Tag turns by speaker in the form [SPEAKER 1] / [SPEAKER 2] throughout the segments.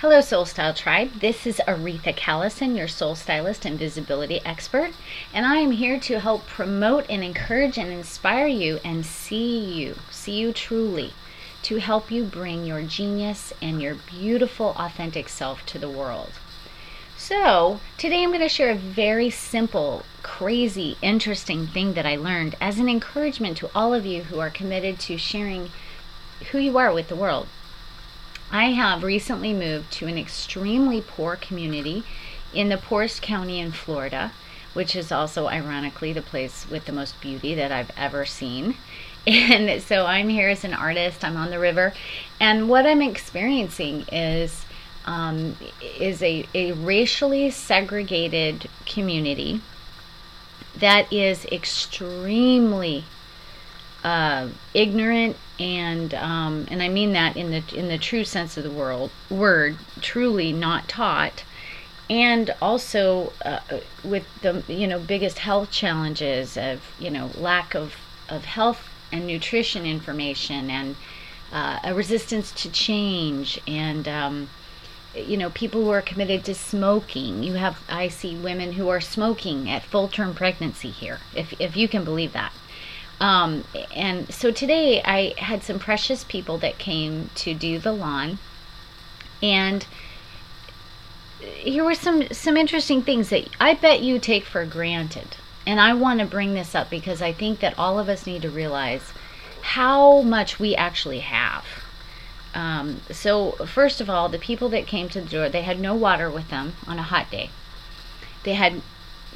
[SPEAKER 1] Hello, Soul Style Tribe. This is Auretha Callison, your soul stylist and visibility expert, and I am here to help promote and encourage and inspire you and see you, see you truly, to help you bring your genius and your beautiful, authentic self to the world. So, today I'm going to share a very simple, crazy, interesting thing that I learned as an encouragement to all of you who are committed to sharing who you are with the world. I have recently moved to an extremely poor community in the poorest county in Florida, which is also ironically the place with the most beauty that I've ever seen. And so I'm here as an artist, I'm on the river, and what I'm experiencing is um, is a, a racially segregated community that is extremely uh, ignorant and um, and I mean that in the in the true sense of the world word, truly not taught, and also uh, with the you know biggest health challenges of you know lack of of health and nutrition information and uh, a resistance to change and um, you know people who are committed to smoking. You have i see women who are smoking at full term pregnancy here if, if you can believe that um, and so today I had some precious people that came to do the lawn, and here were some some interesting things that I bet you take for granted. And I want to bring this up because I think that all of us need to realize how much we actually have. Um, so first of all, the people that came to the door, they had no water with them on a hot day. They had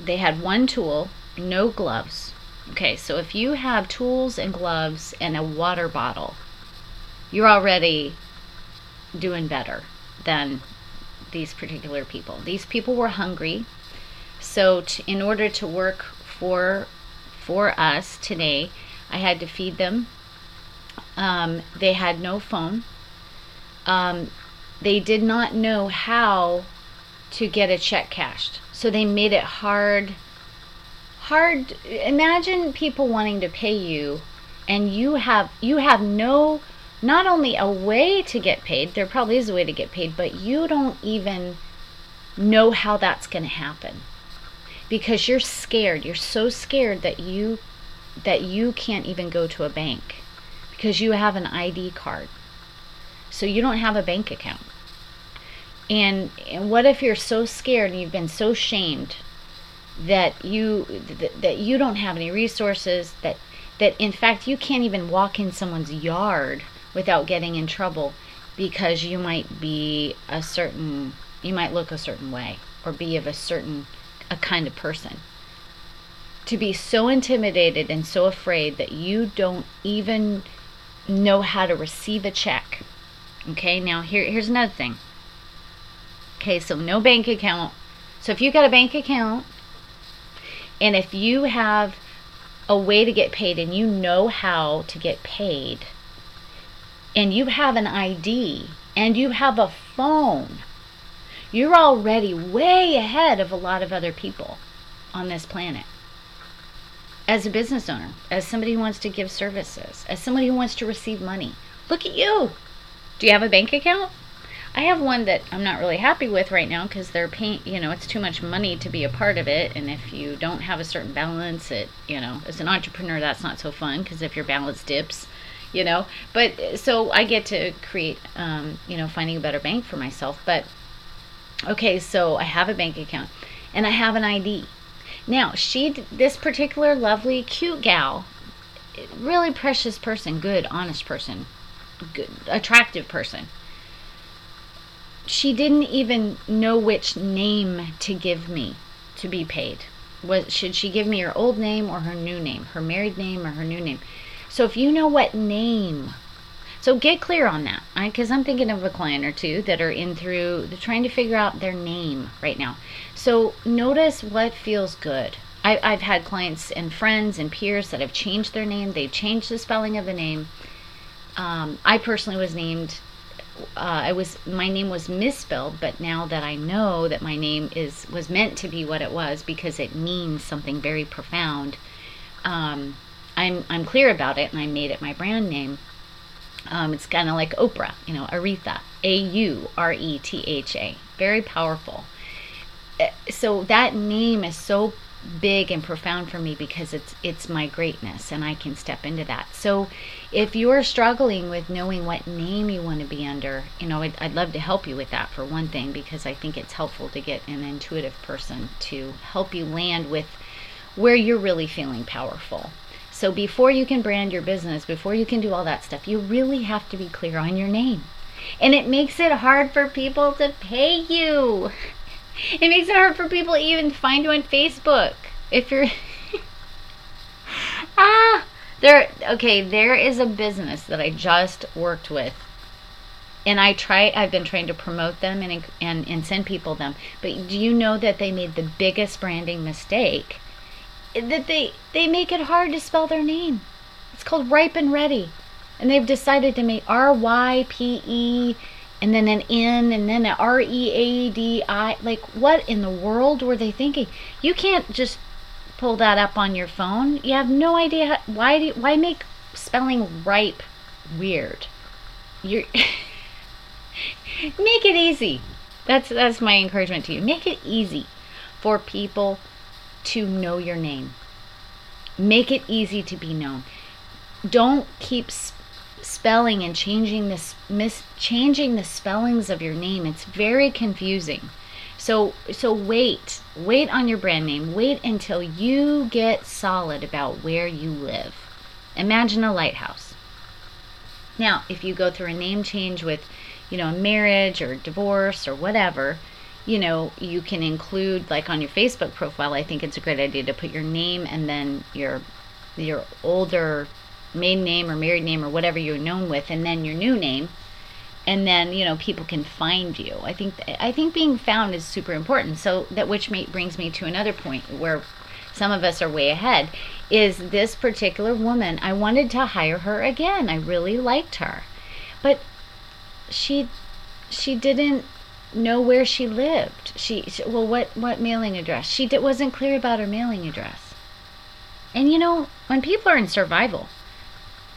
[SPEAKER 1] they had one tool, no gloves Okay, so if you have tools and gloves and a water bottle, you're already doing better than these particular people. These people were hungry. So in order to work for for us today, I had to feed them. Um, they had no phone. Um, they did not know how to get a check cashed. So they made it hard hard imagine people wanting to pay you and you have you have no not only a way to get paid there probably is a way to get paid but you don't even know how that's going to happen. Because you're scared you're so scared that you that you can't even go to a bank because you have an ID card. So you don't have a bank account. And, and what if you're so scared and you've been so shamed that you th- that you don't have any resources that that in fact you can't even walk in someone's yard without getting in trouble because you might be a certain you might look a certain way or be of a certain a kind of person. To be so intimidated and so afraid that you don't even know how to receive a check. Okay now here here's another thing. Okay so no bank account. So if you got a bank account and if you have a way to get paid and you know how to get paid, and you have an ID and you have a phone, you're already way ahead of a lot of other people on this planet. As a business owner, as somebody who wants to give services, as somebody who wants to receive money, look at you. Do you have a bank account? I have one that I'm not really happy with right now because they're paying, you know, it's too much money to be a part of it. And if you don't have a certain balance, it, you know, as an entrepreneur, that's not so fun because if your balance dips, you know, but so I get to create, um, you know, finding a better bank for myself. But okay, so I have a bank account and I have an ID. Now, she, this particular lovely, cute gal, really precious person, good, honest person, good, attractive person she didn't even know which name to give me to be paid. Was should she give me her old name or her new name, her married name or her new name? So if you know what name, so get clear on that, because I'm thinking of a client or two that are in through they're trying to figure out their name right now. So notice what feels good. I, I've had clients and friends and peers that have changed their name. They've changed the spelling of the name. Um, I personally was named uh, I was my name was misspelled, but now that I know that my name is was meant to be what it was because it means something very profound, um, I'm I'm clear about it, and I made it my brand name. Um, it's kind of like Oprah, you know, Auretha, A U R E T H A. Very powerful. Uh, so that name is so big and profound for me because it's it's my greatness and I can step into that. So if you're struggling with knowing what name you want to be under, you know, I'd, I'd love to help you with that for one thing because I think it's helpful to get an intuitive person to help you land with where you're really feeling powerful. So before you can brand your business, before you can do all that stuff, you really have to be clear on your name. And it makes it hard for people to pay you. It makes it hard for people to even find you on Facebook. If you're Ah, there okay, there is a business that I just worked with. And I try I've been trying to promote them and and and send people them. But do you know that they made the biggest branding mistake? That they they make it hard to spell their name. It's called Ripe and Ready. And they've decided to make R Y P E and then an N and then a R E A D I. Like, what in the world were they thinking? You can't just pull that up on your phone. You have no idea how, why. Do you, why make spelling ripe weird? You're make it easy. That's that's my encouragement to you. Make it easy for people to know your name. Make it easy to be known. Don't keep spelling and changing this mis changing the spellings of your name. It's very confusing. So so wait wait on your brand name. Wait until you get solid about where you live. Imagine a lighthouse. Now if you go through a name change with you know a marriage or divorce or whatever you know you can include like on your facebook profile i think it's a great idea to put your name and then your your older maiden name or married name or whatever you're known with and then your new name and then you know people can find you. I think i think being found is super important. So that which may, brings me to another point where some of us are way ahead is this particular woman i wanted to hire her again. I really liked her. But she she didn't know where she lived. She, she well what what mailing address? She wasn't clear about her mailing address. And you know when people are in survival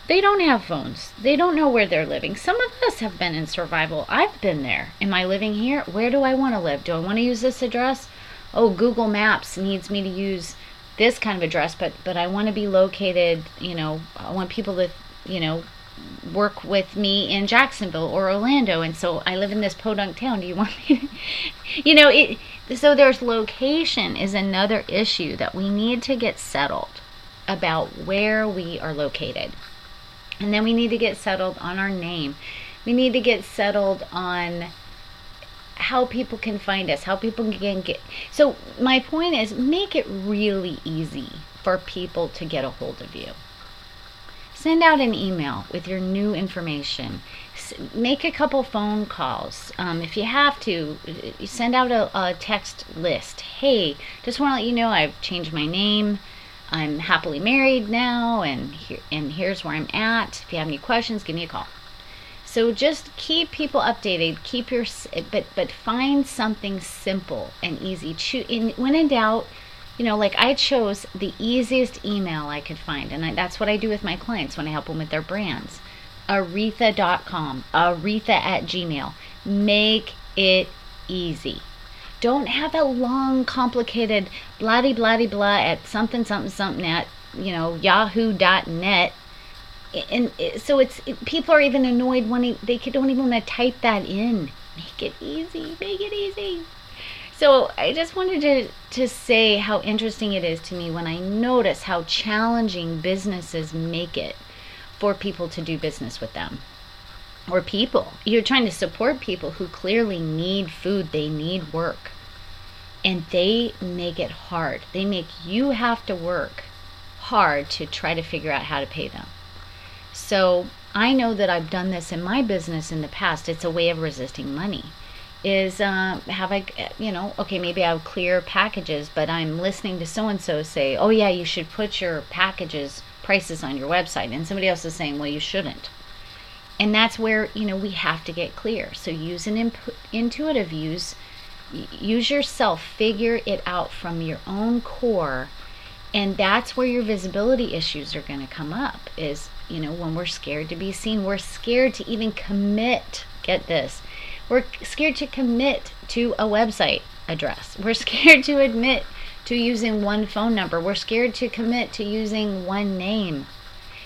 [SPEAKER 1] they don't have phones. They don't know where they're living. Some of us have been in survival. I've been there. Am I living here? Where do I want to live? Do I want to use this address? Oh, Google Maps needs me to use this kind of address, but but I want to be located, you know, I want people to, you know, work with me in Jacksonville or Orlando and so I live in this podunk town. Do you want me to, you know, it so there's location is another issue that we need to get settled about where we are located. And then we need to get settled on our name. We need to get settled on how people can find us, how people can get. So, my point is make it really easy for people to get a hold of you. Send out an email with your new information. Make a couple phone calls. Um, if you have to, send out a, a text list. Hey, just want to let you know I've changed my name. I'm happily married now, and here, and here's where I'm at. If you have any questions, give me a call. So just keep people updated. Keep your but but find something simple and easy. Cho- in, when in doubt, you know, like I chose the easiest email I could find, and I, that's what I do with my clients when I help them with their brands. Auretha.com, Auretha at Gmail. Make it easy. Don't have a long, complicated bloody bloody blah at something something something at you know yahoo.net and eh, so it's it, people are even annoyed when they don't even want to type that in. Make it easy make it easy. So i just wanted to to say how interesting it is to me when i notice how challenging businesses make it for people to do business with them. Or people. You're trying to support people who clearly need food. They need work and they make it hard. They make you have to work hard to try to figure out how to pay them. So I know that I've done this in my business in the past. It's a way of resisting money. Is uh, have I, you know, okay, maybe I have clear packages, but I'm listening to so and so say, oh, yeah, you should put your packages prices on your website. And somebody else is saying, well, you shouldn't. And that's where, you know, we have to get clear. So use an imp- intuitive use use yourself, figure it out from your own core, And that's where your visibility issues are going to come up is, you know, when we're scared to be seen, we're scared to even commit. Get this. We're scared to commit to a website address. We're scared to admit to using one phone number. We're scared to commit to using one name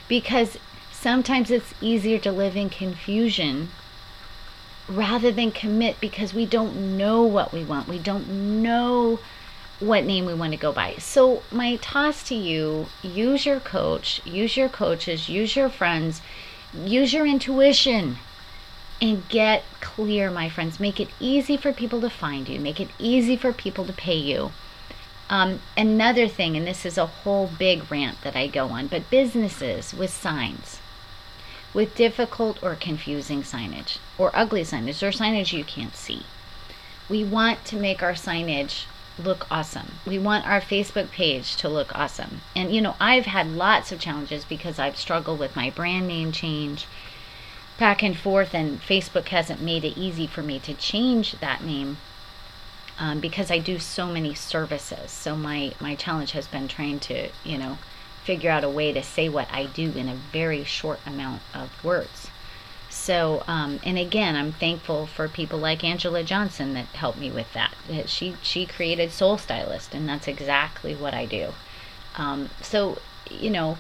[SPEAKER 1] because sometimes it's easier to live in confusion rather than commit because we don't know what we want. We don't know what name we want to go by. So, my toss to you use your coach, use your coaches, use your friends, use your intuition, and get clear, my friends. Make it easy for people to find you, make it easy for people to pay you. Um, another thing, and this is a whole big rant that I go on, but businesses with signs, with difficult or confusing signage, or ugly signage, or signage you can't see. We want to make our signage look awesome. We want our Facebook page to look awesome. And you know, I've had lots of challenges because I've struggled with my brand name change back and forth, and Facebook hasn't made it easy for me to change that name. Um, because I do so many services, so my my challenge has been trying to you know figure out a way to say what I do in a very short amount of words. So, um, and again, I'm thankful for people like Angela Johnson that helped me with that. She she created Soul Stylist, and that's exactly what I do. Um, so, you know,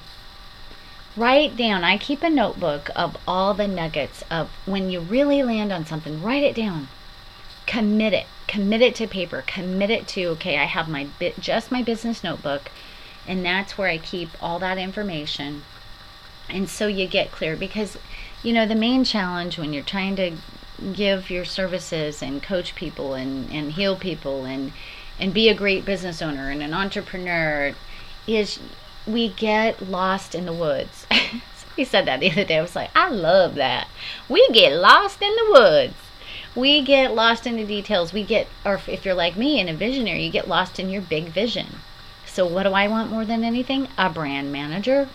[SPEAKER 1] write down. I keep a notebook of all the nuggets of when you really land on something. Write it down. Commit it. Commit it to paper. Commit it to okay. I have my bit just my business notebook, and that's where I keep all that information. And so you get clear because you know, the main challenge when you're trying to give your services and coach people and, and heal people and and be a great business owner and an entrepreneur is we get lost in the woods. He said that the other day. I was like, I love that. We get lost in the woods. We get lost in the details. We get, or if you're like me and a visionary, you get lost in your big vision. So, what do I want more than anything? A brand manager.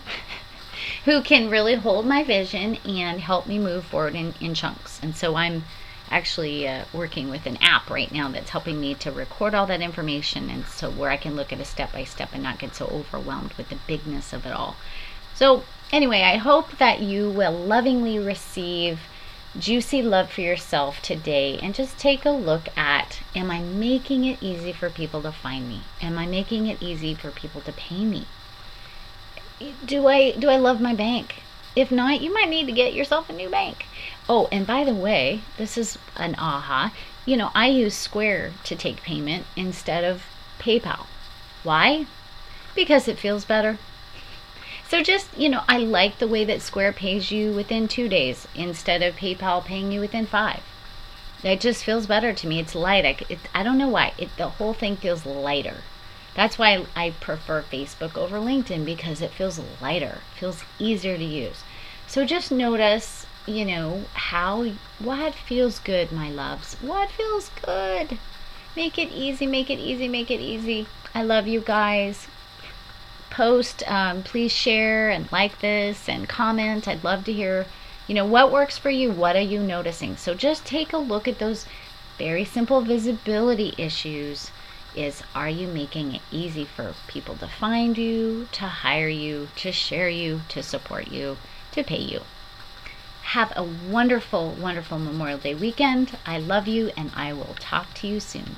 [SPEAKER 1] who can really hold my vision and help me move forward in, in chunks. And so I'm actually uh, working with an app right now that's helping me to record all that information and so where I can look at it step by step and not get so overwhelmed with the bigness of it all. So, anyway, I hope that you will lovingly receive juicy love for yourself today and just take a look at am I making it easy for people to find me? Am I making it easy for people to pay me? do I do I love my bank? If not, you might need to get yourself a new bank. Oh, and by the way, this is an aha. You know, I use Square to take payment instead of PayPal. Why? Because it feels better. So just, you know, I like the way that Square pays you within 2 days instead of PayPal paying you within 5. That just feels better to me. It's light. I, it, I don't know why. It, the whole thing feels lighter. That's why I prefer Facebook over LinkedIn because it feels lighter, feels easier to use. So just notice, you know, how what feels good, my loves. What feels good? Make it easy, make it easy, make it easy. I love you guys. Post, um, please share and like this and comment. I'd love to hear, you know, what works for you. What are you noticing? So just take a look at those very simple visibility issues is are you making it easy for people to find you, to hire you, to share you, to support you, to pay you? Have a wonderful, wonderful Memorial Day weekend. I love you, and I will talk to you soon.